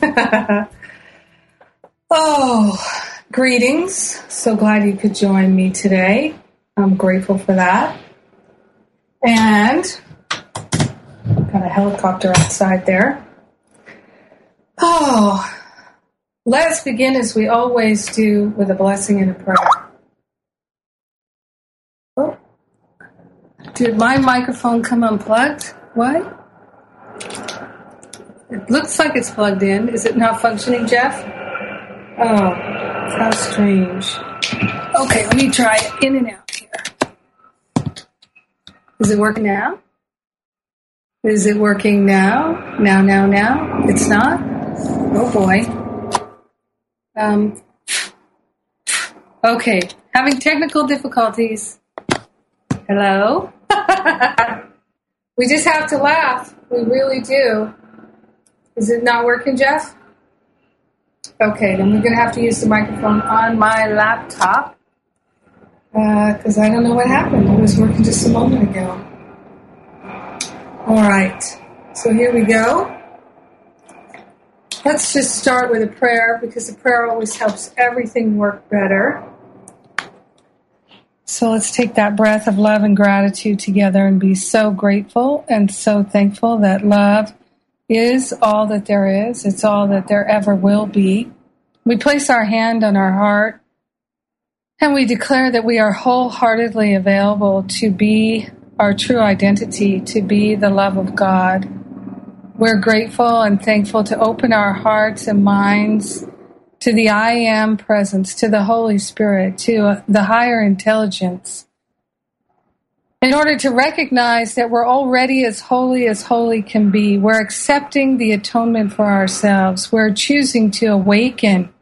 oh, greetings. So glad you could join me today. I'm grateful for that. And got a helicopter outside there. Oh, let's begin as we always do with a blessing and a prayer. Oh, did my microphone come unplugged? What? It looks like it's plugged in. Is it not functioning, Jeff? Oh, how strange. Okay, let me try it in and out here. Is it working now? Is it working now? Now, now, now? It's not? Oh boy. Um, okay, having technical difficulties. Hello? we just have to laugh. We really do. Is it not working, Jeff? Okay, then we're going to have to use the microphone on my laptop because uh, I don't know what happened. It was working just a moment ago. All right, so here we go. Let's just start with a prayer because the prayer always helps everything work better. So let's take that breath of love and gratitude together and be so grateful and so thankful that love is all that there is, it's all that there ever will be. We place our hand on our heart and we declare that we are wholeheartedly available to be our true identity, to be the love of God. We're grateful and thankful to open our hearts and minds to the I am presence, to the Holy Spirit, to the higher intelligence in order to recognize that we're already as holy as holy can be. We're accepting the atonement for ourselves. We're choosing to awaken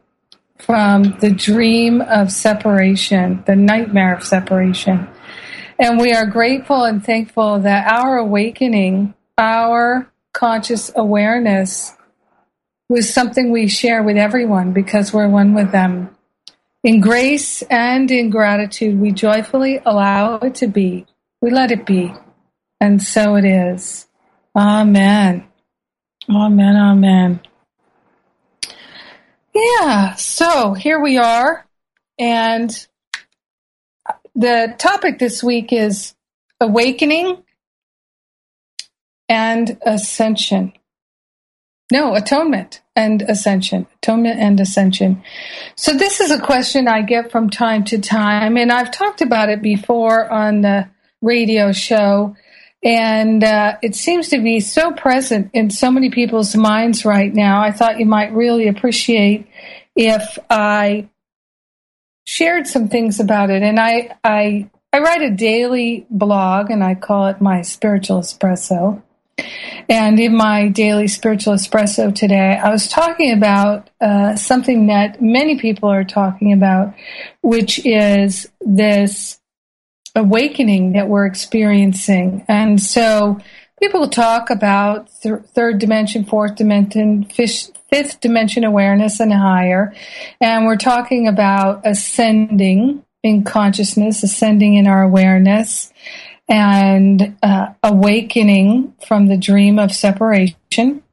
from the dream of separation, the nightmare of separation. And we are grateful and thankful that our awakening, our conscious awareness, was something we share with everyone because we're one with them. In grace and in gratitude, we joyfully allow it to be we let it be. And so it is. Amen. Amen. Amen. Yeah, so here we are. And the topic this week is awakening and ascension. No, atonement and ascension. Atonement and ascension. So, this is a question I get from time to time, and I've talked about it before on the radio show. And uh, it seems to be so present in so many people's minds right now. I thought you might really appreciate if I shared some things about it. And I, I, I write a daily blog, and I call it my spiritual espresso. And in my daily spiritual espresso today, I was talking about uh, something that many people are talking about, which is this awakening that we're experiencing. And so people talk about th- third dimension, fourth dimension, fish, fifth dimension awareness, and higher. And we're talking about ascending in consciousness, ascending in our awareness, and uh, awakening from the dream of separation.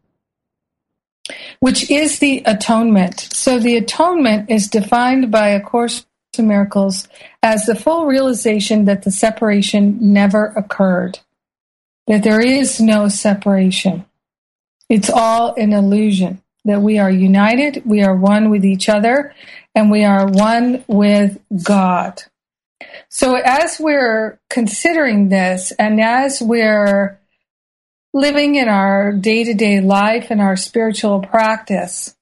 Which is the atonement. So the atonement is defined by A Course in Miracles as the full realization that the separation never occurred, that there is no separation. It's all an illusion. that we are united, we are one with each other, and we are one with God. So as we're considering this and as we're living in our day to day life and our spiritual practice,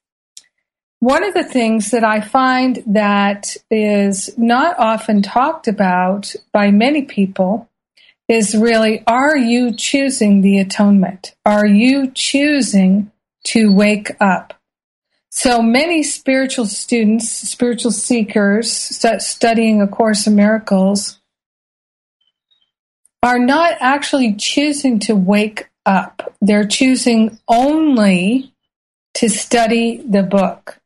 one of the things that I find that is not often talked about by many people is really are you choosing the atonement? Are you choosing to wake up? So many spiritual students, spiritual seekers studying A Course in Miracles are not actually choosing to wake up. They're choosing only to study the book.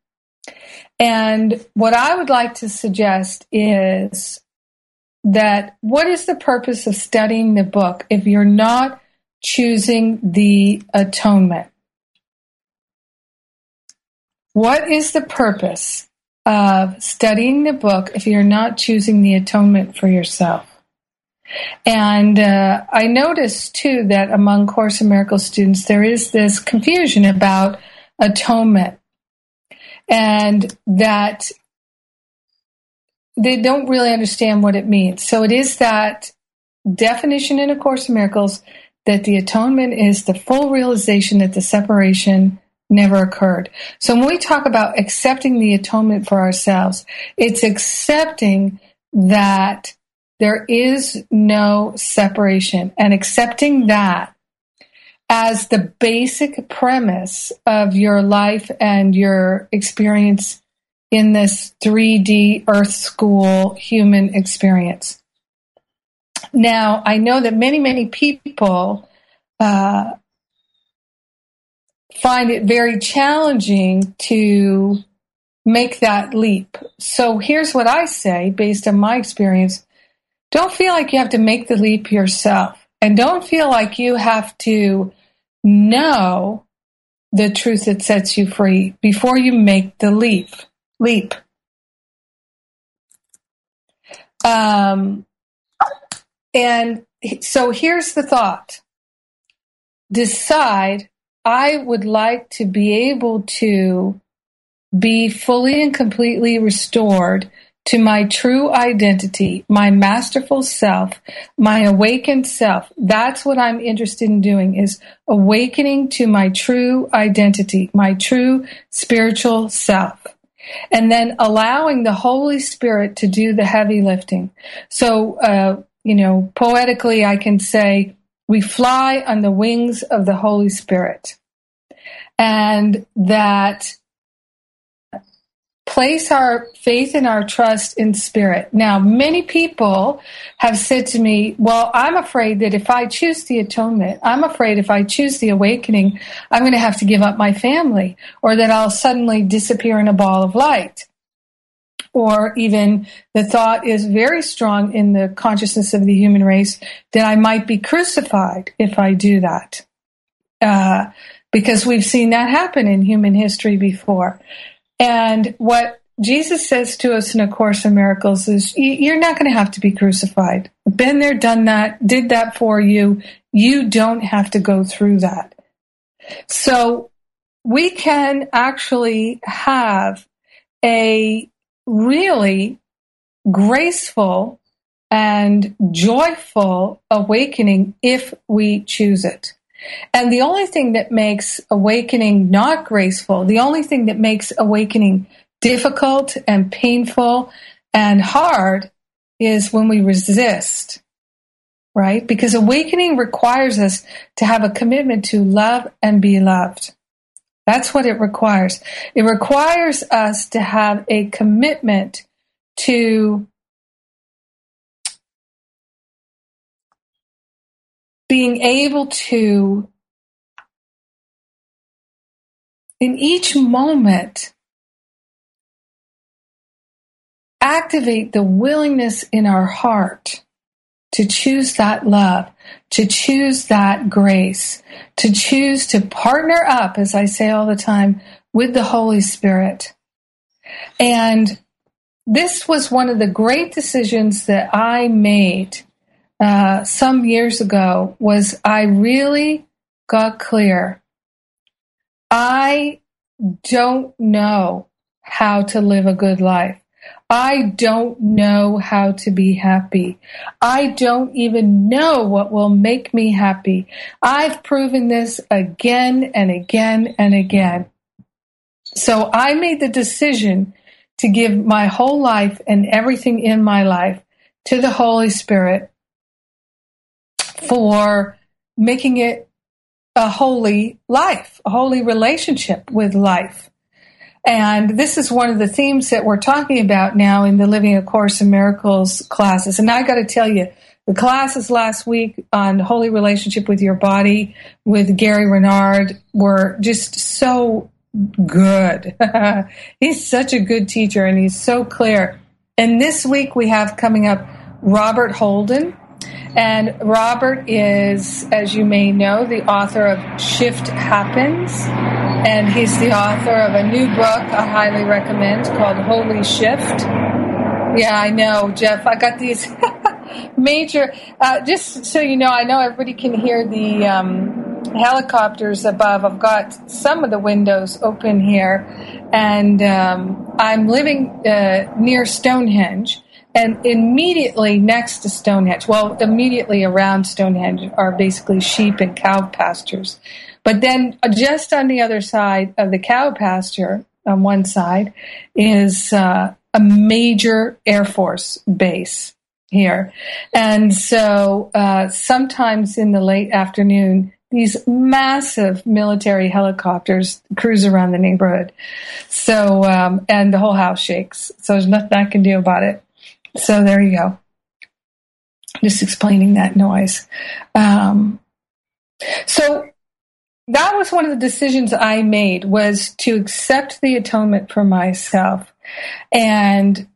And what I would like to suggest is that what is the purpose of studying the book if you're not choosing the atonement? What is the purpose of studying the book if you're not choosing the atonement for yourself? And uh, I noticed too that among Course in Miracles students, there is this confusion about atonement. And that they don't really understand what it means. So it is that definition in A Course in Miracles that the atonement is the full realization that the separation never occurred. So when we talk about accepting the atonement for ourselves, it's accepting that there is no separation and accepting that as the basic premise of your life and your experience in this 3D Earth School human experience. Now, I know that many, many people uh, find it very challenging to make that leap. So here's what I say based on my experience don't feel like you have to make the leap yourself, and don't feel like you have to know the truth that sets you free before you make the leap leap. Um, and so here's the thought decide I would like to be able to be fully and completely restored to my true identity, my masterful self, my awakened self. That's what I'm interested in doing is awakening to my true identity, my true spiritual self and then allowing the Holy Spirit to do the heavy lifting. So, uh, you know, poetically, I can say, we fly on the wings of the Holy Spirit. And that place our faith and our trust in spirit. Now, many people have said to me, Well, I'm afraid that if I choose the atonement, I'm afraid if I choose the awakening, I'm going to have to give up my family, or that I'll suddenly disappear in a ball of light. Or even the thought is very strong in the consciousness of the human race that I might be crucified if I do that. Uh, because we've seen that happen in human history before. And what Jesus says to us in A Course in Miracles is you're not going to have to be crucified. Been there, done that, did that for you. You don't have to go through that. So we can actually have a really graceful and joyful awakening if we choose it. And the only thing that makes awakening not graceful, the only thing that makes awakening difficult and painful and hard is when we resist, right? Because awakening requires us to have a commitment to love and be loved. That's what it requires. It requires us to have a commitment to being able to, in each moment, activate the willingness in our heart to choose that love, to choose that grace, to choose to partner up, as I say all the time, with the Holy Spirit. And this was one of the great decisions that I made uh, some years ago was I really got clear. I don't know how to live a good life. I don't know how to be happy. I don't even know what will make me happy. I've proven this again and again and again. So I made the decision to give my whole life and everything in my life to the Holy Spirit for making it a holy life, a holy relationship with life. And this is one of the themes that we're talking about now in the Living A Course in Miracles classes. And I got to tell you, the classes last week on holy relationship with your body with Gary Renard were just so good. he's such a good teacher and he's so clear. And this week we have coming up Robert Holden. And Robert is, as you may know, the author of Shift Happens. And he's the author of a new book I highly recommend called Holy Shift. Yeah, I know, Jeff. I got these major, uh, just so you know, I know everybody can hear the um, helicopters above. I've got some of the windows open here. And um, I'm living uh, near Stonehenge. And immediately next to Stonehenge, well, immediately around Stonehenge are basically sheep and cow pastures. But then just on the other side of the cow pasture, on one side, is uh, a major Air Force base here. And so uh, sometimes in the late afternoon, these massive military helicopters cruise around the neighborhood. So, um, and the whole house shakes. So there's nothing I can do about it. So there you go. Just explaining that noise. Um, so that was one of the decisions I made was to accept the atonement for myself. And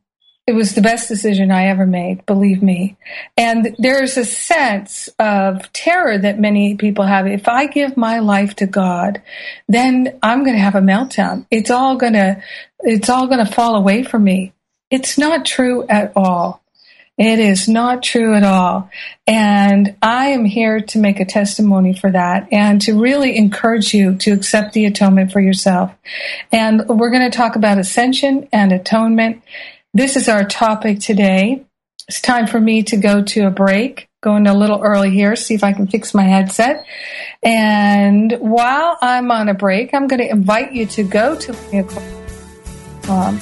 it was the best decision I ever made, believe me. And there's a sense of terror that many people have. If I give my life to God, then I'm going to have a meltdown. It's all going to, it's all going to fall away from me. It's not true at all. It is not true at all. And I am here to make a testimony for that and to really encourage you to accept the atonement for yourself. And we're going to talk about ascension and atonement. This is our topic today. It's time for me to go to a break. Going a little early here, see if I can fix my headset. And while I'm on a break, I'm going to invite you to go to um,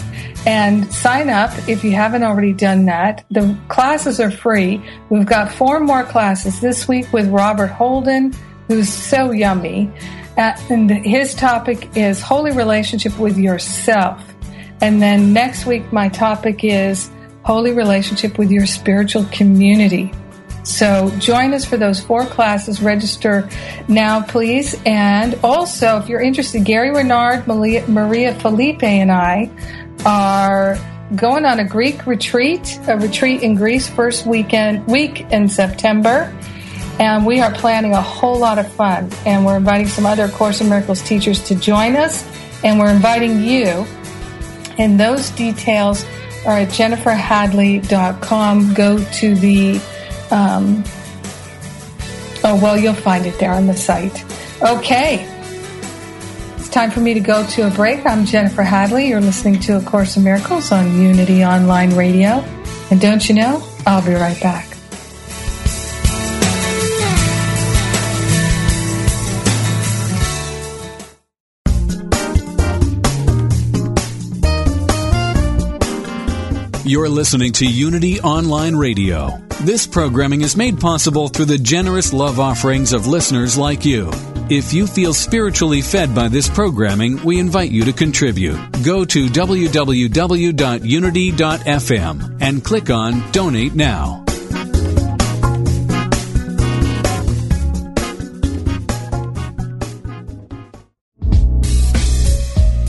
and sign up if you haven't already done that. The classes are free. We've got four more classes this week with Robert Holden, who's so yummy. Uh, and his topic is holy relationship with yourself. And then next week, my topic is holy relationship with your spiritual community. So join us for those four classes. Register now, please. And also, if you're interested, Gary Renard, Maria Felipe, and I are going on a Greek retreat, a retreat in Greece first weekend week in September. And we are planning a whole lot of fun. And we're inviting some other Course in Miracles teachers to join us. And we're inviting you. And those details are at jenniferhadley.com. Go to the, um, oh, well, you'll find it there on the site. Okay. Time for me to go to a break. I'm Jennifer Hadley. You're listening to A Course in Miracles on Unity Online Radio. And don't you know, I'll be right back. You're listening to Unity Online Radio. This programming is made possible through the generous love offerings of listeners like you. If you feel spiritually fed by this programming, we invite you to contribute. Go to www.unity.fm and click on Donate Now.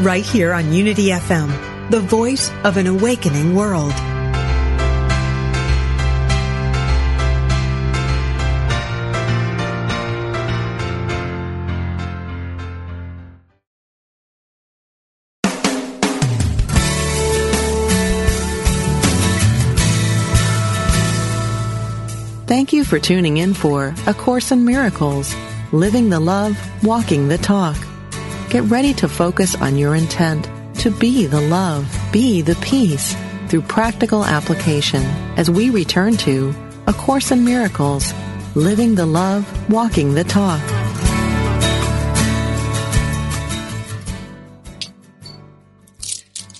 Right here on Unity FM, the voice of an awakening world. Thank you for tuning in for A Course in Miracles, Living the Love, Walking the Talk. Get ready to focus on your intent to be the love, be the peace through practical application as we return to A Course in Miracles, Living the Love, Walking the Talk.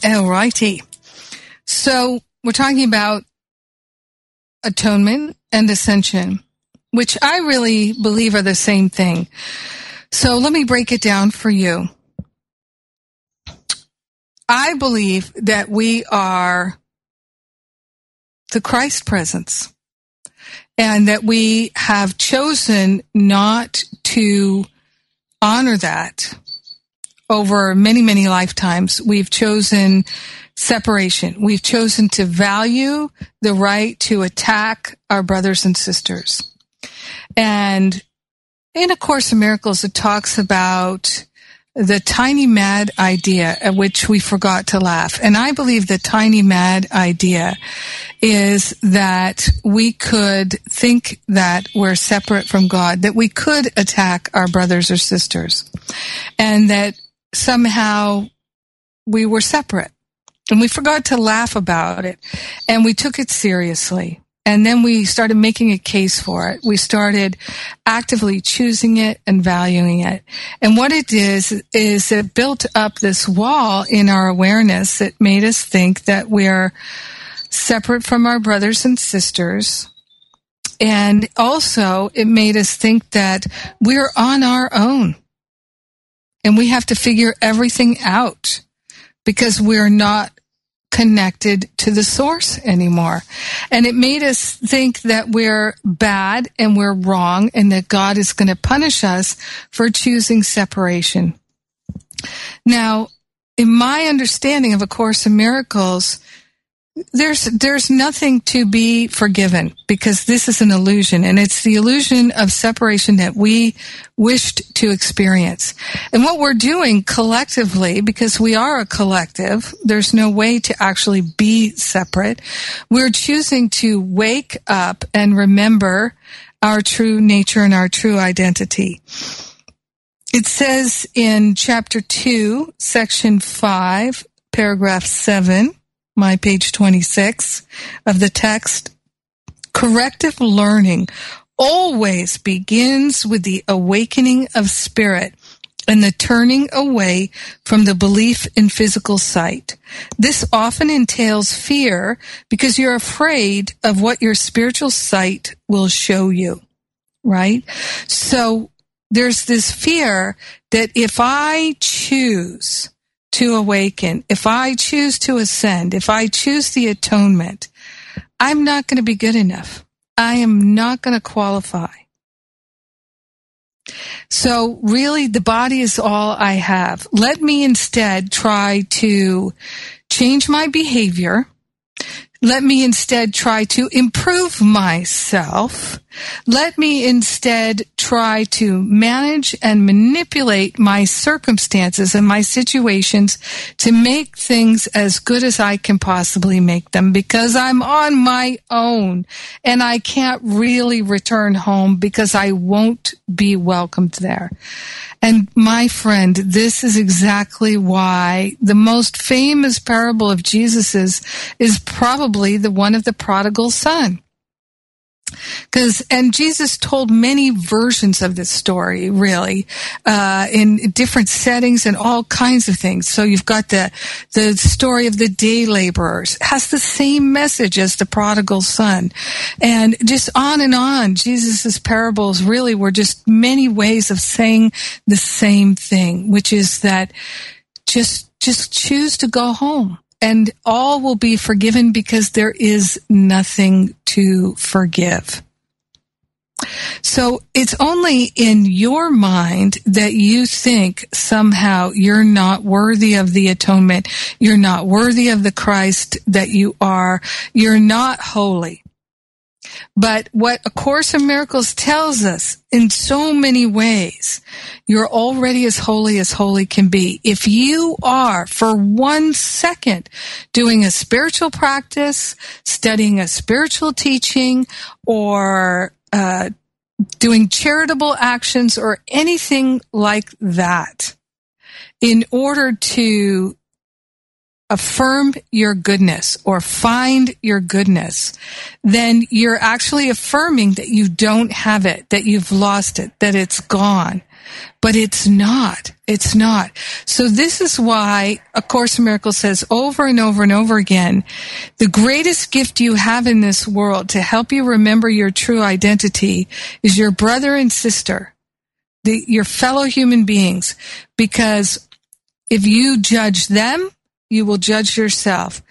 Alrighty. So we're talking about atonement and ascension, which I really believe are the same thing. So let me break it down for you. I believe that we are the Christ presence and that we have chosen not to honor that over many, many lifetimes. We've chosen separation. We've chosen to value the right to attack our brothers and sisters. And in A Course in Miracles, it talks about the tiny mad idea at which we forgot to laugh. And I believe the tiny mad idea is that we could think that we're separate from God, that we could attack our brothers or sisters, and that somehow we were separate. And we forgot to laugh about it. And we took it seriously. And then we started making a case for it. We started actively choosing it and valuing it. And what it is, is it built up this wall in our awareness that made us think that we're separate from our brothers and sisters. And also it made us think that we're on our own and we have to figure everything out because we're not connected to the source anymore. And it made us think that we're bad and we're wrong and that God is going to punish us for choosing separation. Now, in my understanding of A Course in Miracles, there's there's nothing to be forgiven because this is an illusion and it's the illusion of separation that we wished to experience. And what we're doing collectively because we are a collective there's no way to actually be separate. We're choosing to wake up and remember our true nature and our true identity. It says in chapter 2 section 5 paragraph 7 my page 26 of the text, corrective learning always begins with the awakening of spirit and the turning away from the belief in physical sight. This often entails fear because you're afraid of what your spiritual sight will show you, right? So there's this fear that if I choose to awaken, if I choose to ascend, if I choose the atonement, I'm not going to be good enough. I am not going to qualify. So really the body is all I have. Let me instead try to change my behavior. Let me instead try to improve myself Let me instead try to manage and manipulate my circumstances and my situations to make things as good as I can possibly make them because I'm on my own and I can't really return home because I won't be welcomed there. And my friend, this is exactly why the most famous parable of Jesus's is probably the one of the prodigal son. Because and Jesus told many versions of this story, really, uh, in different settings and all kinds of things. So you've got the the story of the day laborers has the same message as the prodigal son, and just on and on. Jesus's parables really were just many ways of saying the same thing, which is that just just choose to go home and all will be forgiven because there is nothing to forgive. So it's only in your mind that you think somehow you're not worthy of the atonement. You're not worthy of the Christ that you are. You're not holy. But what A Course in Miracles tells us in so many ways, you're already as holy as holy can be. If you are for one second doing a spiritual practice, studying a spiritual teaching, or uh, doing charitable actions or anything like that in order to affirm your goodness or find your goodness, then you're actually affirming that you don't have it, that you've lost it, that it's gone. But it's not. It's not. So this is why A Course in Miracles says over and over and over again, the greatest gift you have in this world to help you remember your true identity is your brother and sister, the, your fellow human beings, because if you judge them, you will judge yourself.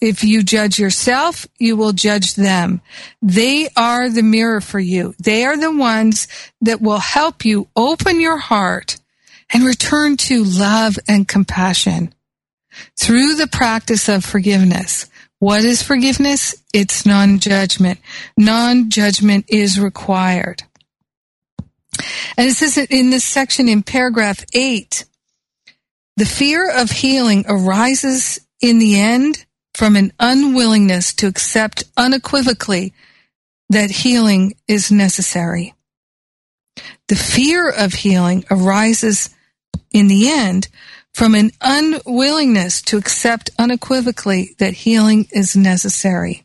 If you judge yourself, you will judge them. They are the mirror for you. They are the ones that will help you open your heart and return to love and compassion through the practice of forgiveness. What is forgiveness? It's non-judgment. Non-judgment is required. And it says in this section in paragraph eight, the fear of healing arises in the end from an unwillingness to accept unequivocally that healing is necessary. The fear of healing arises in the end from an unwillingness to accept unequivocally that healing is necessary.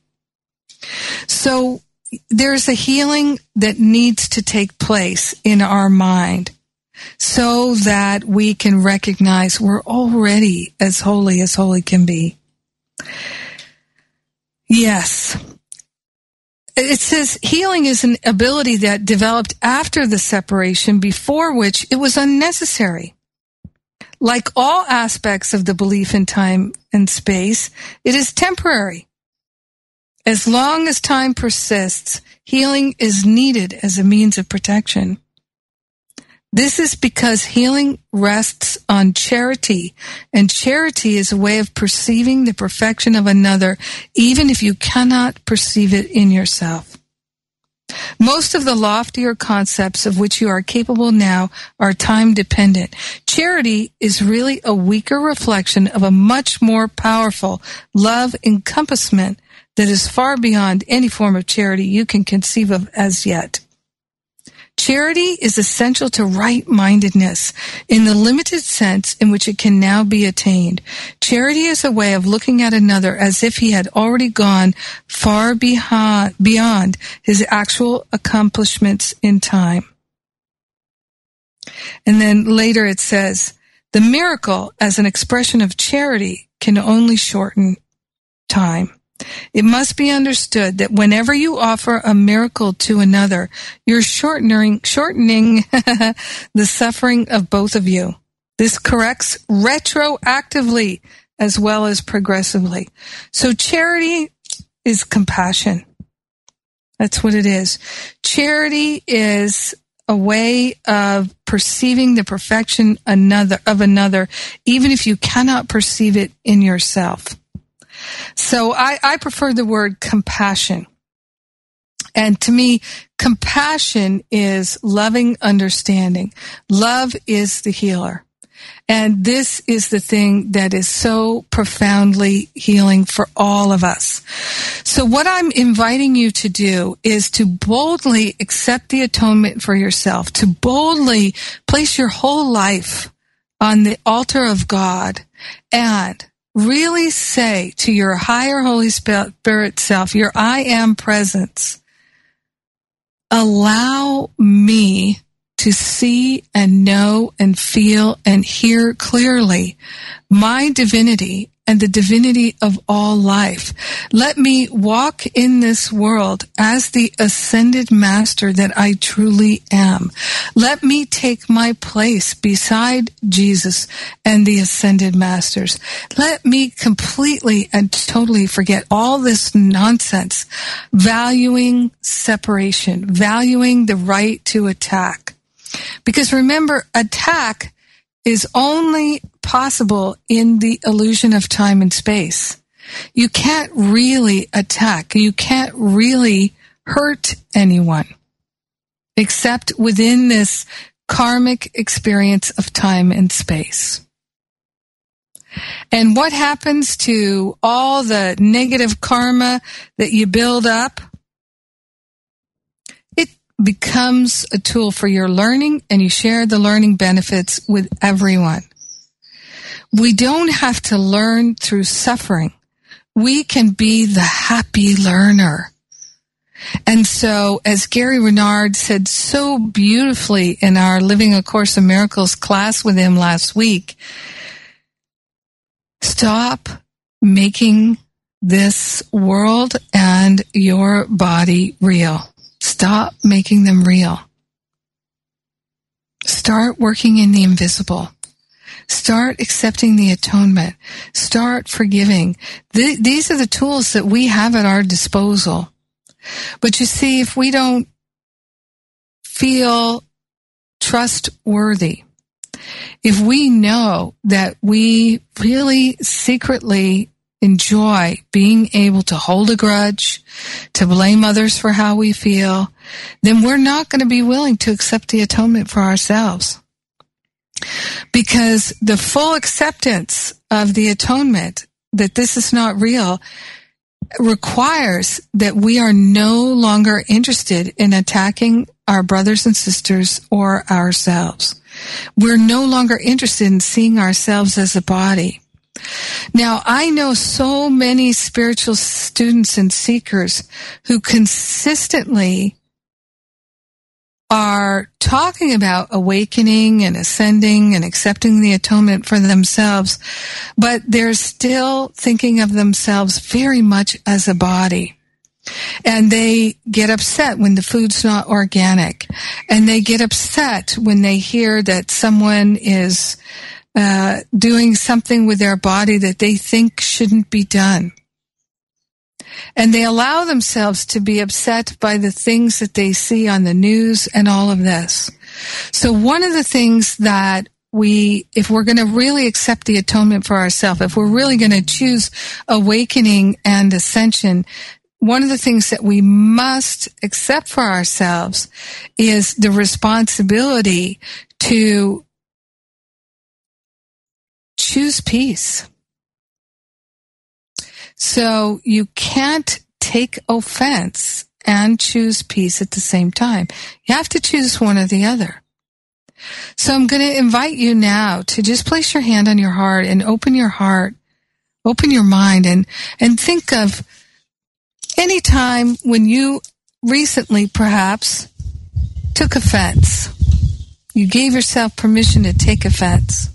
So there's a healing that needs to take place in our mind so that we can recognize we're already as holy as holy can be. Yes. It says healing is an ability that developed after the separation, before which it was unnecessary. Like all aspects of the belief in time and space, it is temporary. As long as time persists, healing is needed as a means of protection. This is because healing rests on charity, and charity is a way of perceiving the perfection of another, even if you cannot perceive it in yourself. Most of the loftier concepts of which you are capable now are time dependent. Charity is really a weaker reflection of a much more powerful love encompassment that is far beyond any form of charity you can conceive of as yet. Charity is essential to right-mindedness in the limited sense in which it can now be attained. Charity is a way of looking at another as if he had already gone far beyond, beyond his actual accomplishments in time. And then later it says, the miracle as an expression of charity can only shorten time. It must be understood that whenever you offer a miracle to another, you're shortening, shortening the suffering of both of you. This corrects retroactively as well as progressively. So charity is compassion. That's what it is. Charity is a way of perceiving the perfection another of another, even if you cannot perceive it in yourself. So I, I prefer the word compassion. And to me, Compassion is loving understanding. Love is the healer. And this is the thing that is so profoundly healing for all of us. So what I'm inviting you to do is to boldly accept the atonement for yourself, to boldly place your whole life on the altar of God and really say to your higher Holy Spirit self, your I am presence, allow me to see and know and feel and hear clearly my divinity and the divinity of all life. Let me walk in this world as the ascended master that I truly am. Let me take my place beside Jesus and the ascended masters. Let me completely and totally forget all this nonsense, valuing separation, valuing the right to attack. Because remember, attack is only possible in the illusion of time and space. You can't really attack. You can't really hurt anyone except within this karmic experience of time and space. And what happens to all the negative karma that you build up? Becomes a tool for your learning and you share the learning benefits with everyone. We don't have to learn through suffering. We can be the happy learner. And so, as Gary Renard said so beautifully in our Living A Course in Miracles class with him last week, stop making this world and your body real. Stop making them real. Start working in the invisible. Start accepting the atonement. Start forgiving. Th- these are the tools that we have at our disposal. But you see, if we don't feel trustworthy, if we know that we really secretly enjoy being able to hold a grudge, to blame others for how we feel, then we're not going to be willing to accept the atonement for ourselves. Because the full acceptance of the atonement that this is not real requires that we are no longer interested in attacking our brothers and sisters or ourselves. We're no longer interested in seeing ourselves as a body. Now, I know so many spiritual students and seekers who consistently are talking about awakening and ascending and accepting the atonement for themselves, but they're still thinking of themselves very much as a body. And they get upset when the food's not organic. And they get upset when they hear that someone is uh, doing something with their body that they think shouldn't be done and they allow themselves to be upset by the things that they see on the news and all of this. So one of the things that we, if we're going to really accept the atonement for ourselves, if we're really going to choose awakening and ascension, one of the things that we must accept for ourselves is the responsibility to choose peace. So you can't take offense and choose peace at the same time. You have to choose one or the other. So I'm going to invite you now to just place your hand on your heart and open your heart, open your mind and, and think of any time when you recently perhaps took offense. You gave yourself permission to take offense.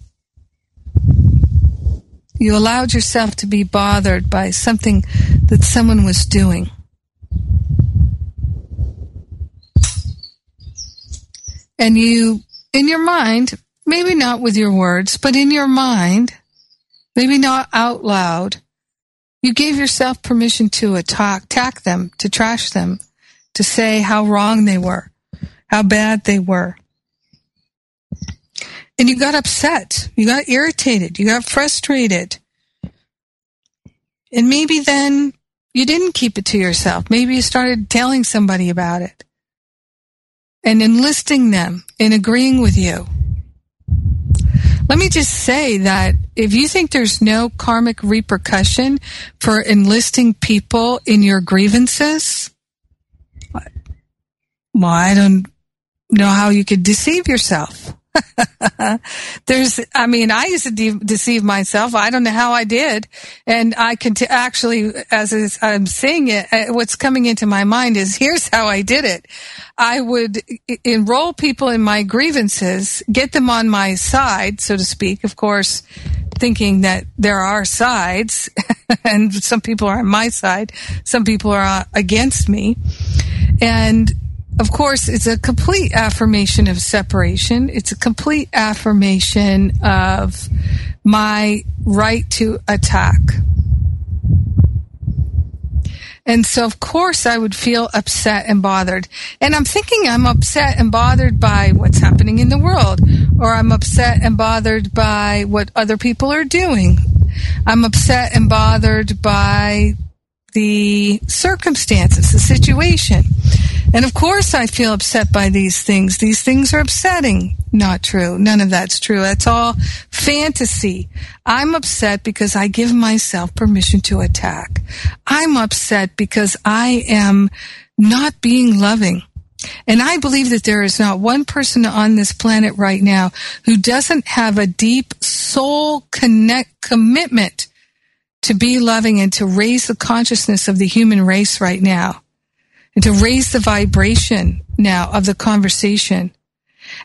You allowed yourself to be bothered by something that someone was doing. And you, in your mind, maybe not with your words, but in your mind, maybe not out loud, you gave yourself permission to attack, attack them, to trash them, to say how wrong they were, how bad they were. And you got upset. You got irritated. You got frustrated. And maybe then you didn't keep it to yourself. Maybe you started telling somebody about it. and enlisting them in agreeing with you. Let me just say that if you think there's no karmic repercussion for enlisting people in your grievances, well, I don't know how you could deceive yourself. There's, I mean, I used to de- deceive myself. I don't know how I did. And I can t- actually, as I'm saying it, uh, what's coming into my mind is here's how I did it. I would enroll people in my grievances, get them on my side, so to speak. Of course, thinking that there are sides and some people are on my side. Some people are uh, against me. And of course, it's a complete affirmation of separation. It's a complete affirmation of my right to attack. And so, of course, I would feel upset and bothered. And I'm thinking I'm upset and bothered by what's happening in the world, or I'm upset and bothered by what other people are doing. I'm upset and bothered by the circumstances, the situation. And of course, I feel upset by these things. These things are upsetting. Not true. None of that's true. That's all fantasy. I'm upset because I give myself permission to attack. I'm upset because I am not being loving. And I believe that there is not one person on this planet right now who doesn't have a deep soul connect commitment to be loving and to raise the consciousness of the human race right now and to raise the vibration now of the conversation.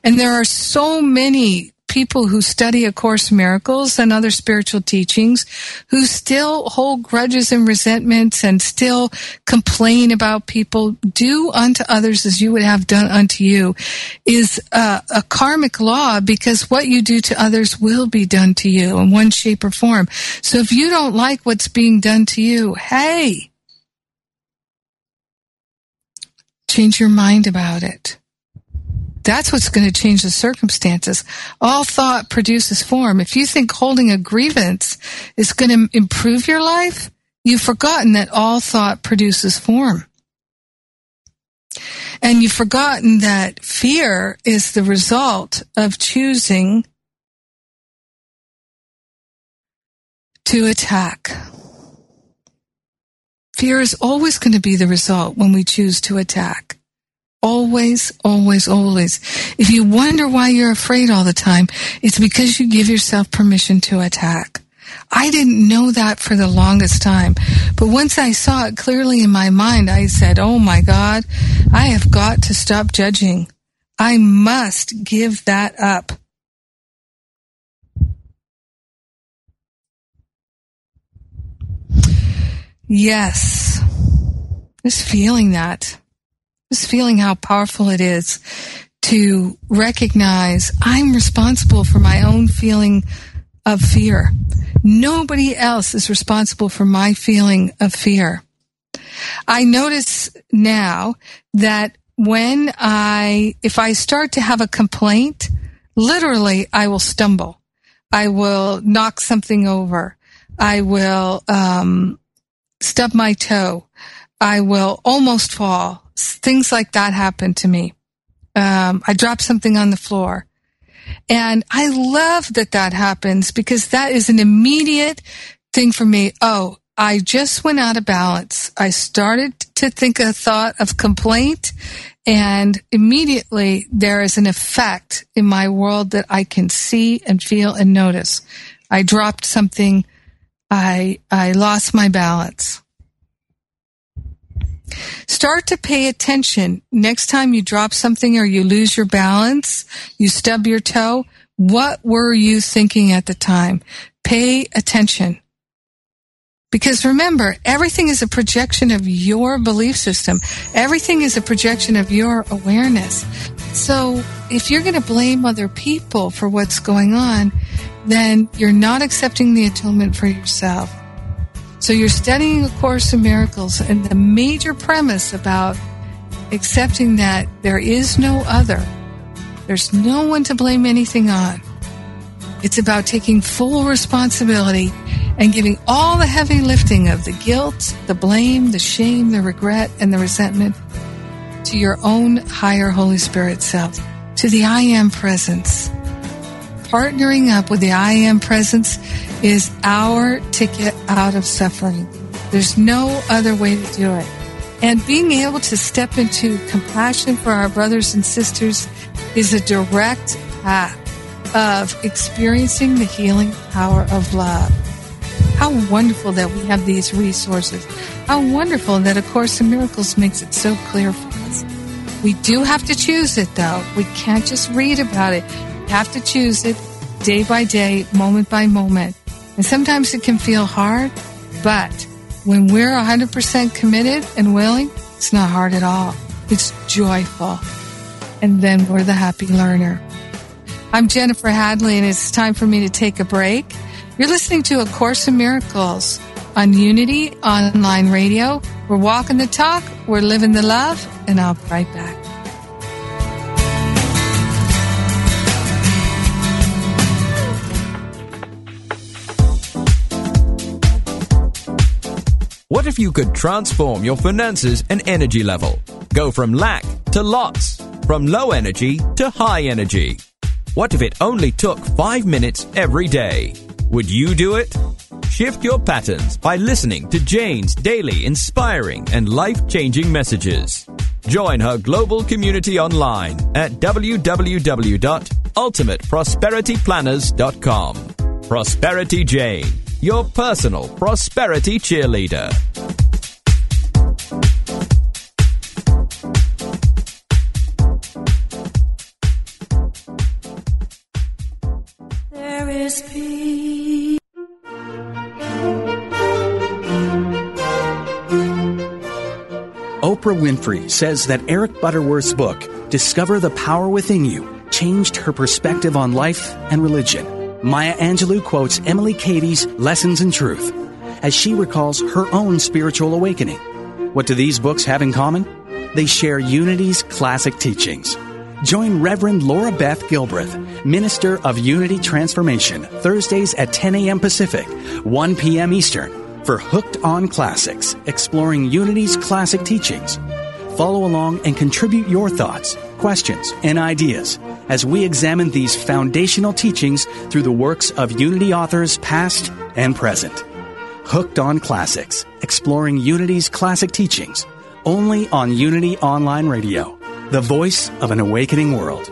And there are so many people who study A Course in Miracles and other spiritual teachings who still hold grudges and resentments and still complain about people. Do unto others as you would have done unto you is a, a karmic law because what you do to others will be done to you in one shape or form. So if you don't like what's being done to you, hey, change your mind about it. That's what's going to change the circumstances. All thought produces form. If you think holding a grievance is going to improve your life, you've forgotten that all thought produces form. And you've forgotten that fear is the result of choosing to attack. Fear is always going to be the result when we choose to attack. Always, always, always. If you wonder why you're afraid all the time, it's because you give yourself permission to attack. I didn't know that for the longest time. But once I saw it clearly in my mind, I said, Oh my God, I have got to stop judging. I must give that up. Yes. Just feeling that. Just feeling how powerful it is to recognize I'm responsible for my own feeling of fear. Nobody else is responsible for my feeling of fear. I notice now that when I, if I start to have a complaint, literally I will stumble. I will knock something over. I will, um, stub my toe. I will almost fall things like that happen to me. Um, I drop something on the floor. And I love that that happens because that is an immediate thing for me. Oh, I just went out of balance. I started to think a thought of complaint and immediately there is an effect in my world that I can see and feel and notice. I dropped something. I, I lost my balance. Start to pay attention. Next time you drop something or you lose your balance, you stub your toe, what were you thinking at the time? Pay attention. Because remember, everything is a projection of your belief system. Everything is a projection of your awareness. So if you're going to blame other people for what's going on, then you're not accepting the atonement for yourself. So you're studying A Course in Miracles, and the major premise about accepting that there is no other, there's no one to blame anything on. It's about taking full responsibility and giving all the heavy lifting of the guilt, the blame, the shame, the regret, and the resentment to your own higher Holy Spirit self, to the I am presence. Partnering up with the I am presence is our ticket out of suffering. There's no other way to do it. And being able to step into compassion for our brothers and sisters is a direct path of experiencing the healing power of love. How wonderful that we have these resources. How wonderful that A Course in Miracles makes it so clear for us. We do have to choose it though. We can't just read about it. We have to choose it day by day, moment by moment. And sometimes it can feel hard, but when we're 100% committed and willing, it's not hard at all. It's joyful. And then we're the happy learner. I'm Jennifer Hadley, and it's time for me to take a break. You're listening to A Course in Miracles on Unity Online Radio. We're walking the talk, we're living the love, and I'll be right back. What if you could transform your finances and energy level? Go from lack to lots, from low energy to high energy. What if it only took five minutes every day? Would you do it? Shift your patterns by listening to Jane's daily inspiring and life changing messages. Join her global community online at www.ultimateprosperityplanners.com. Prosperity Jane, your personal prosperity cheerleader. There is peace. Oprah Winfrey says that Eric Butterworth's book, Discover the Power Within You, changed her perspective on life and religion. Maya Angelou quotes Emilie Cady's Lessons in Truth as she recalls her own spiritual awakening. What do these books have in common? They share Unity's classic teachings. Join Reverend Laura Beth Gilbreth, Minister of Unity Transformation, Thursdays at 10 a.m. Pacific, 1 p.m. Eastern, for Hooked on Classics, exploring Unity's classic teachings. Follow along and contribute your thoughts, questions, and ideas as we examine these foundational teachings through the works of Unity authors past and present. Hooked on Classics, exploring Unity's classic teachings, only on Unity Online Radio, the voice of an awakening world.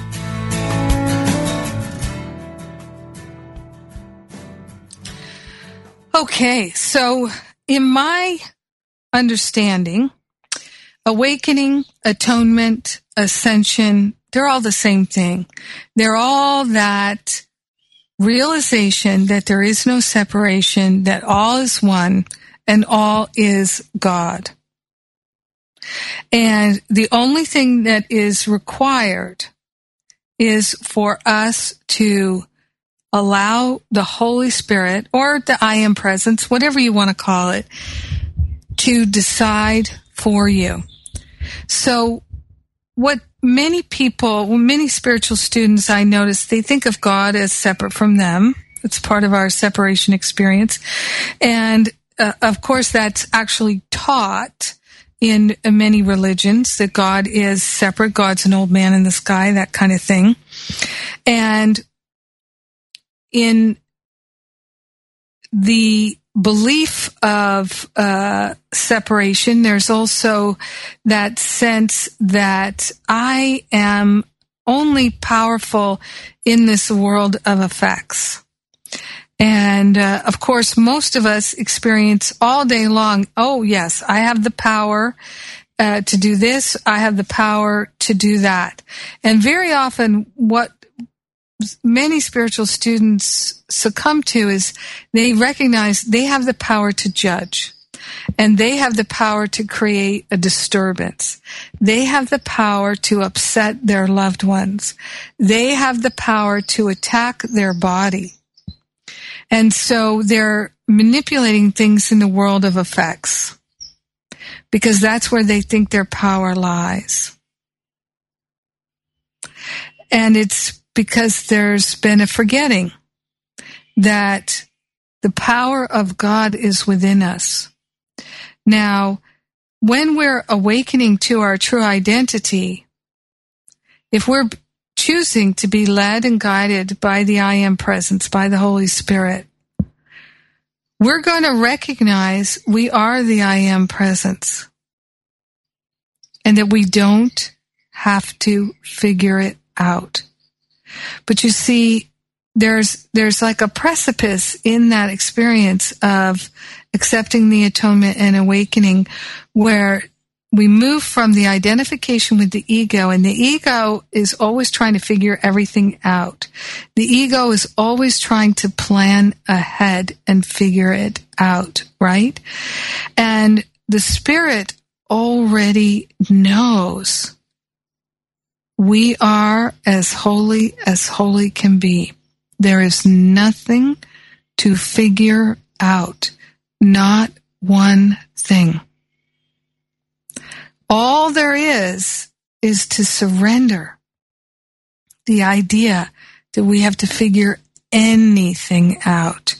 Okay, so in my understanding, awakening, atonement, ascension, they're all the same thing. They're all that realization that there is no separation, that all is one, and all is God. And the only thing that is required is for us to allow the Holy Spirit or the I am presence, whatever you want to call it, to decide for you. So what many people, many spiritual students I notice, they think of God as separate from them. It's part of our separation experience. And uh, of course, that's actually taught in many religions that God is separate. God's an old man in the sky, that kind of thing. And in the belief of uh, separation, there's also that sense that I am only powerful in this world of effects. And uh, of course, most of us experience all day long, oh, yes, I have the power uh, to do this. I have the power to do that. And very often, what many spiritual students succumb to is they recognize they have the power to judge and they have the power to create a disturbance. They have the power to upset their loved ones. They have the power to attack their body. And so they're manipulating things in the world of effects because that's where they think their power lies. And it's because there's been a forgetting that the power of God is within us. Now, when we're awakening to our true identity, if we're choosing to be led and guided by the I am presence, by the Holy Spirit, we're going to recognize we are the I am presence and that we don't have to figure it out. But you see, there's, there's like a precipice in that experience of accepting the atonement and awakening where we move from the identification with the ego and the ego is always trying to figure everything out. The ego is always trying to plan ahead and figure it out, right? And the spirit already knows we are as holy as holy can be. There is nothing to figure out. Not one thing. All there is is to surrender the idea that we have to figure anything out.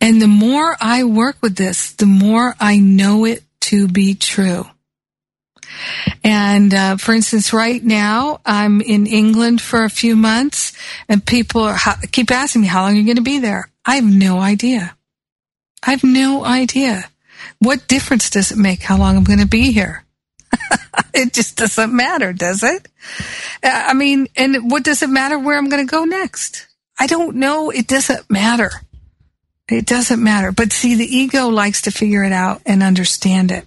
And the more I work with this, the more I know it to be true. And uh, for instance, right now I'm in England for a few months, and people are, keep asking me how long you're you going to be there. I have no idea. I have no idea. What difference does it make how long I'm going to be here? it just doesn't matter, does it? Uh, I mean, and what does it matter where I'm going to go next? I don't know. It doesn't matter. It doesn't matter. But see, the ego likes to figure it out and understand it.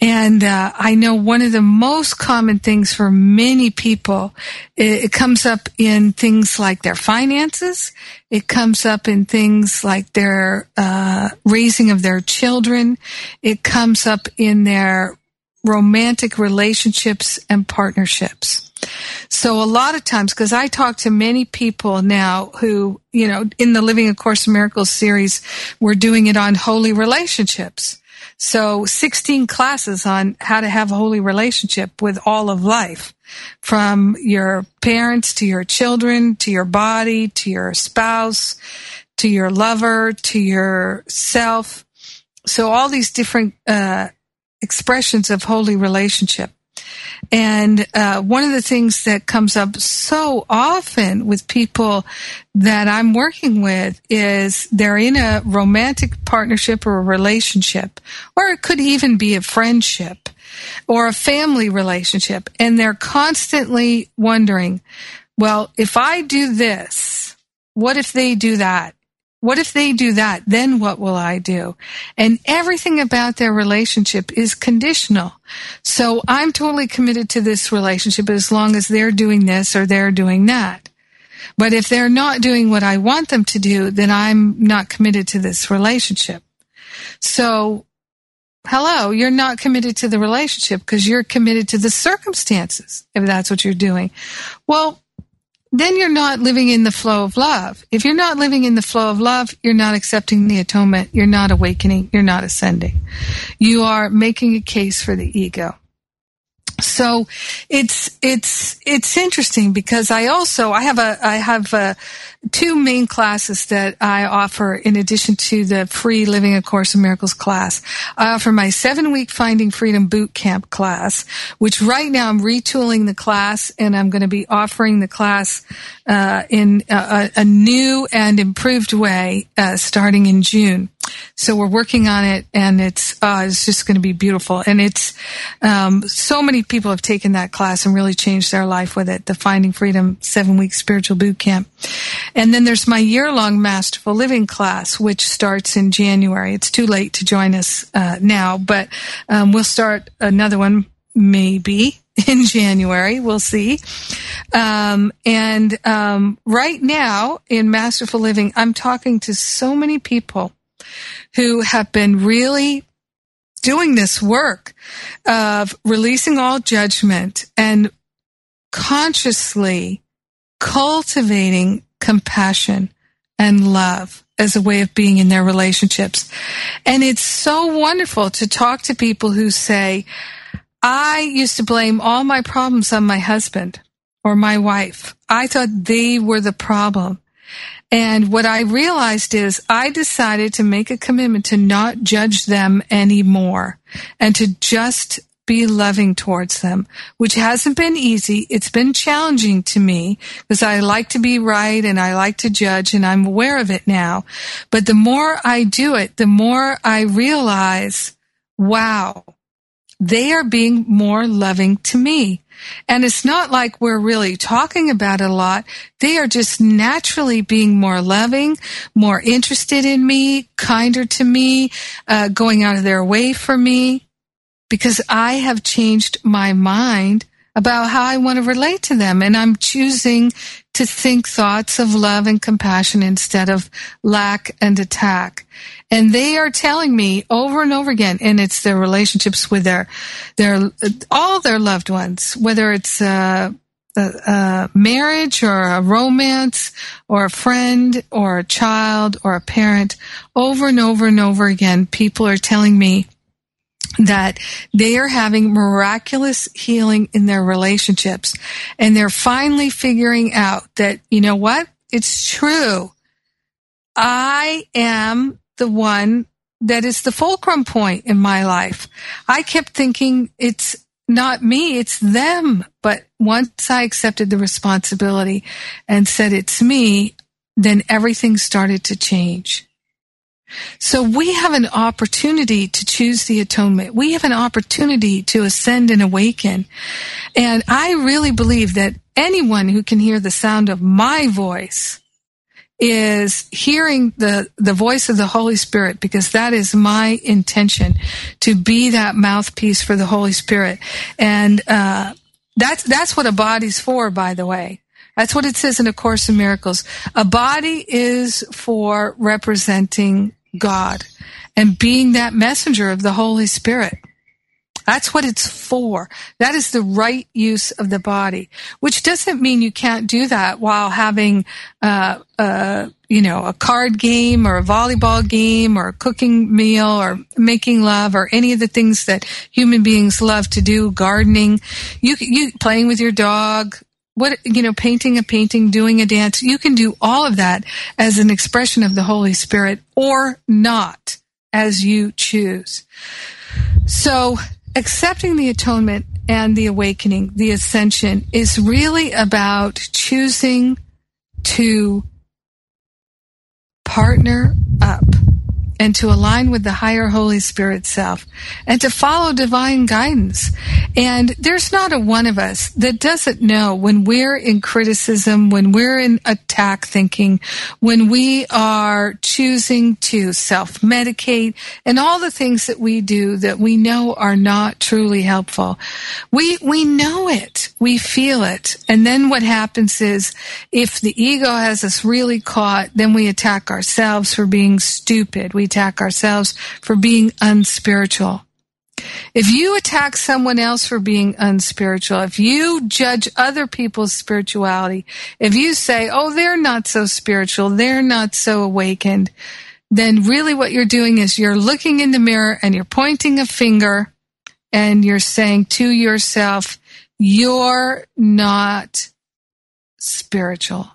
And uh, I know one of the most common things for many people, it, it, comes up in things like their finances. It comes up in things like their uh, raising of their children. It comes up in their romantic relationships and partnerships. So a lot of times, because I talk to many people now who, you know, in the Living A Course in Miracles series, we're doing it on holy relationships. So 16 classes on how to have a holy relationship with all of life from your parents to your children to your body to your spouse to your lover to yourself. So all these different, uh, expressions of holy relationship. And uh, one of the things that comes up so often with people that I'm working with is they're in a romantic partnership or a relationship, or it could even be a friendship or a family relationship, and they're constantly wondering, well, if I do this, what if they do that? What if they do that? Then what will I do? And everything about their relationship is conditional. So I'm totally committed to this relationship as long as they're doing this or they're doing that. But if they're not doing what I want them to do, then I'm not committed to this relationship. So, hello, you're not committed to the relationship because you're committed to the circumstances, if that's what you're doing. Well, then you're not living in the flow of love. If you're not living in the flow of love, you're not accepting the atonement. You're not awakening. You're not ascending. You are making a case for the ego. So it's it's it's interesting because I also I have a I have a, two main classes that I offer in addition to the free Living a Course in Miracles class. I offer my seven week Finding Freedom Boot Camp class, which right now I'm retooling the class and I'm going to be offering the class uh, in a, a, new and improved way uh, starting in June. So we're working on it, and it's uh, it's just going to be beautiful. And it's um, so many people have taken that class and really changed their life with it. The Finding Freedom seven week spiritual boot camp, and then there's my year long Masterful Living class, which starts in January. It's too late to join us uh, now, but um, we'll start another one maybe in January. We'll see. Um, and um, right now in Masterful Living, I'm talking to so many people who have been really doing this work of releasing all judgment and consciously cultivating compassion and love as a way of being in their relationships. And it's so wonderful to talk to people who say, I used to blame all my problems on my husband or my wife. I thought they were the problem. And what I realized is I decided to make a commitment to not judge them anymore and to just be loving towards them, which hasn't been easy. It's been challenging to me because I like to be right and I like to judge and I'm aware of it now. But the more I do it, the more I realize, wow, they are being more loving to me. And it's not like we're really talking about it a lot. They are just naturally being more loving, more interested in me, kinder to me, uh, going out of their way for me, because I have changed my mind about how I want to relate to them. And I'm choosing to think thoughts of love and compassion instead of lack and attack. And they are telling me over and over again, and it's their relationships with their, their, all their loved ones, whether it's, uh, a, a, marriage or a romance or a friend or a child or a parent over and over and over again people are telling me that they are having miraculous healing in their relationships and they're finally figuring out that you know what it's true i am the one that is the fulcrum point in my life. I kept thinking it's not me, it's them. But once I accepted the responsibility and said it's me, then everything started to change. So we have an opportunity to choose the atonement. We have an opportunity to ascend and awaken. And I really believe that anyone who can hear the sound of my voice is hearing the, the voice of the Holy Spirit because that is my intention to be that mouthpiece for the Holy Spirit. And, uh, that's, that's what a body's for, by the way. That's what it says in A Course in Miracles. A body is for representing God and being that messenger of the Holy Spirit. That's what it's for. That is the right use of the body, which doesn't mean you can't do that while having, uh, uh, you know, a card game or a volleyball game or a cooking meal or making love or any of the things that human beings love to do, gardening, you, you playing with your dog, what you know painting a painting doing a dance you can do all of that as an expression of the holy spirit or not as you choose. So accepting the atonement and the awakening, the ascension, is really about choosing to partner up and to align with the higher Holy Spirit self and to follow divine guidance. And there's not a one of us that doesn't know when we're in criticism, when we're in attack thinking, when we are choosing to self medicate and all the things that we do that we know are not truly helpful. We, we know it. We feel it. And then what happens is if the ego has us really caught, then we attack ourselves for being stupid. We attack ourselves for being unspiritual. If you attack someone else for being unspiritual, if you judge other people's spirituality, if you say, oh, they're not so spiritual, they're not so awakened, then really what you're doing is you're looking in the mirror and you're pointing a finger and you're saying to yourself, you're not spiritual.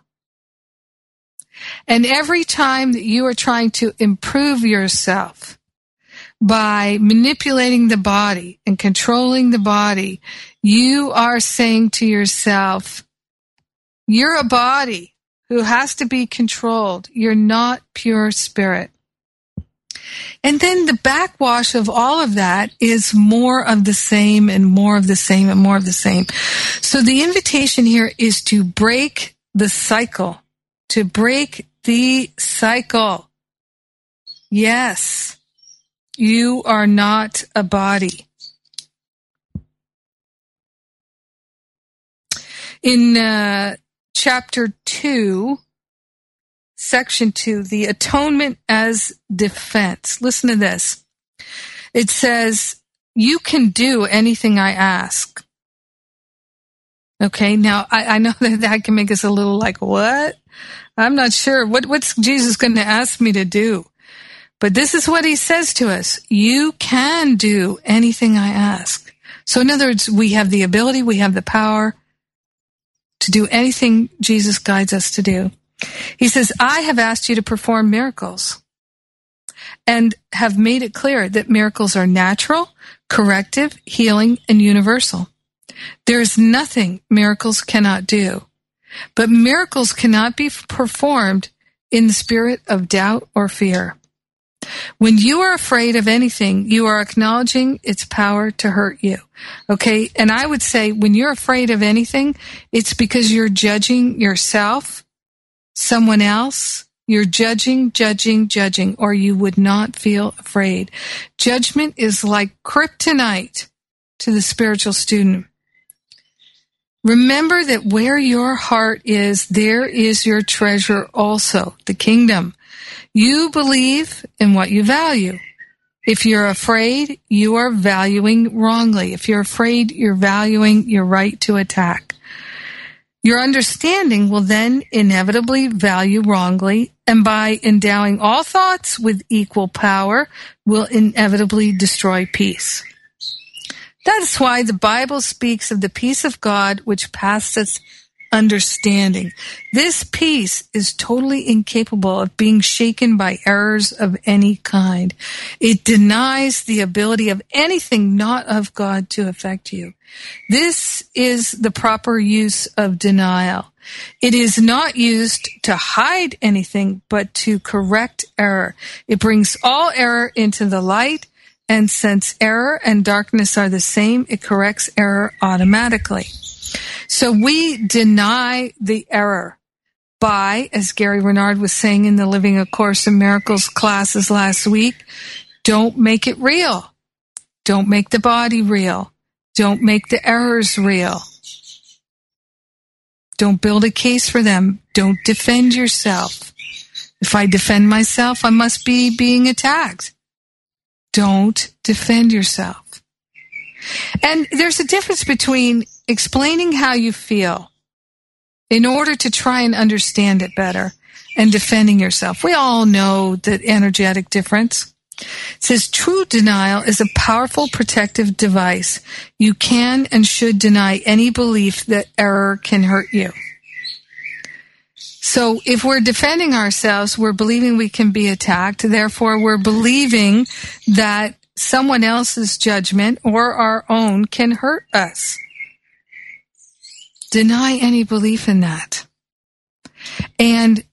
And every time that you are trying to improve yourself by manipulating the body and controlling the body, you are saying to yourself, you're a body who has to be controlled. You're not pure spirit. And then the backwash of all of that is more of the same and more of the same and more of the same. So the invitation here is to break the cycle, to break the cycle. Yes, you are not a body. In uh, chapter 2, section 2, the atonement as defense. Listen to this. It says, You can do anything I ask. Okay, now I, I know that that can make us a little like, What? I'm not sure. What, what's Jesus going to ask me to do? But this is what he says to us. You can do anything I ask. So in other words, we have the ability, we have the power to do anything Jesus guides us to do. He says, I have asked you to perform miracles and have made it clear that miracles are natural, corrective, healing, and universal. There is nothing miracles cannot do. But miracles cannot be performed in the spirit of doubt or fear. When you are afraid of anything, you are acknowledging its power to hurt you. Okay. And I would say when you're afraid of anything, it's because you're judging yourself, someone else. You're judging, judging, judging, or you would not feel afraid. Judgment is like kryptonite to the spiritual student. Remember that where your heart is, there is your treasure also, the kingdom. You believe in what you value. If you're afraid, you are valuing wrongly. If you're afraid, you're valuing your right to attack. Your understanding will then inevitably value wrongly, and by endowing all thoughts with equal power, will inevitably destroy peace. That's why the Bible speaks of the peace of God which passeth understanding. This peace is totally incapable of being shaken by errors of any kind. It denies the ability of anything not of God to affect you. This is the proper use of denial. It is not used to hide anything, but to correct error. It brings all error into the light and since error and darkness are the same, it corrects error automatically. So we deny the error by, as Gary Renard was saying in the Living A Course in Miracles classes last week, don't make it real. Don't make the body real. Don't make the errors real. Don't build a case for them. Don't defend yourself. If I defend myself, I must be being attacked. Don't defend yourself. And there's a difference between explaining how you feel in order to try and understand it better and defending yourself. We all know that energetic difference. It says true denial is a powerful protective device. You can and should deny any belief that error can hurt you. So if we're defending ourselves, we're believing we can be attacked. Therefore, we're believing that someone else's judgment or our own can hurt us. Deny any belief in that. And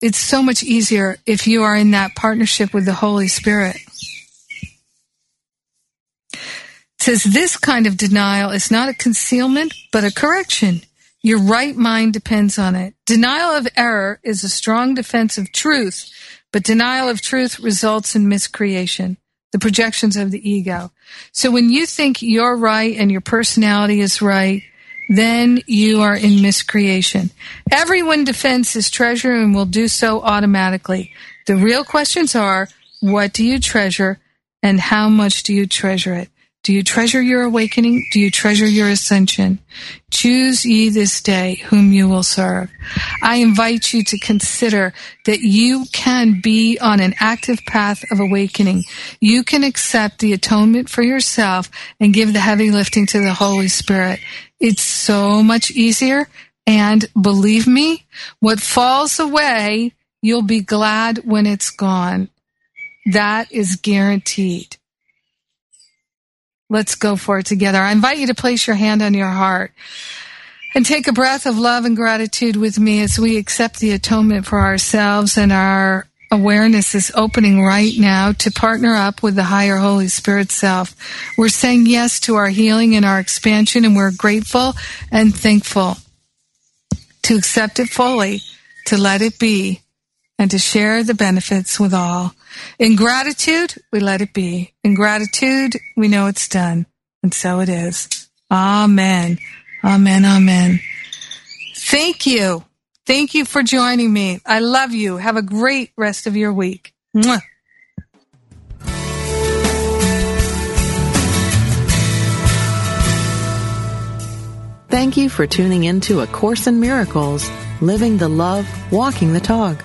it's so much easier if you are in that partnership with the Holy Spirit. It says this kind of denial is not a concealment, but a correction. Your right mind depends on it. Denial of error is a strong defense of truth, but denial of truth results in miscreation, the projections of the ego. So when you think you're right and your personality is right, then you are in miscreation. Everyone defends his treasure and will do so automatically. The real questions are, what do you treasure and how much do you treasure it? Do you treasure your awakening? Do you treasure your ascension? Choose ye this day whom you will serve. I invite you to consider that you can be on an active path of awakening. You can accept the atonement for yourself and give the heavy lifting to the Holy Spirit. It's so much easier. And believe me, what falls away, you'll be glad when it's gone. That is guaranteed. Let's go for it together. I invite you to place your hand on your heart and take a breath of love and gratitude with me as we accept the atonement for ourselves and our awareness is opening right now to partner up with the higher Holy Spirit self. We're saying yes to our healing and our expansion and we're grateful and thankful to accept it fully, to let it be, and to share the benefits with all. In gratitude, we let it be. In gratitude, we know it's done. And so it is. Amen. Amen. Amen. Thank you. Thank you for joining me. I love you. Have a great rest of your week. Mwah. Thank you for tuning in to A Course in Miracles, Living the Love, Walking the Talk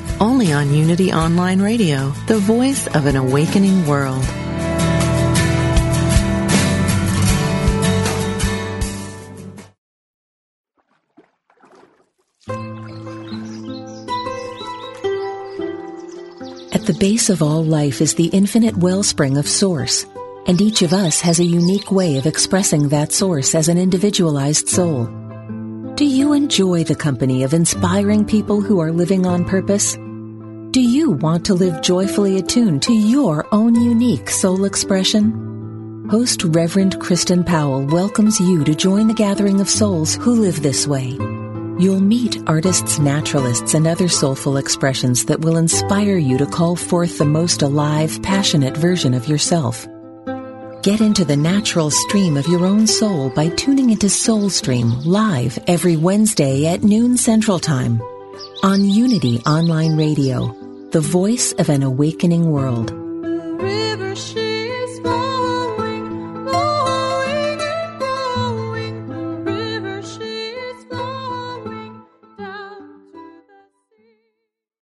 only on Unity Online Radio, the voice of an awakening world. At the base of all life is the infinite wellspring of Source, and each of us has a unique way of expressing that Source as an individualized soul. Do you enjoy the company of inspiring people who are living on purpose? Do you want to live joyfully attuned to your own unique soul expression? Host Reverend Kristen Powell welcomes you to join the gathering of souls who live this way. You'll meet artists, naturalists, and other soulful expressions that will inspire you to call forth the most alive, passionate version of yourself. Get into the natural stream of your own soul by tuning into Soulstream live every Wednesday at noon Central Time on Unity Online Radio, the voice of an awakening world.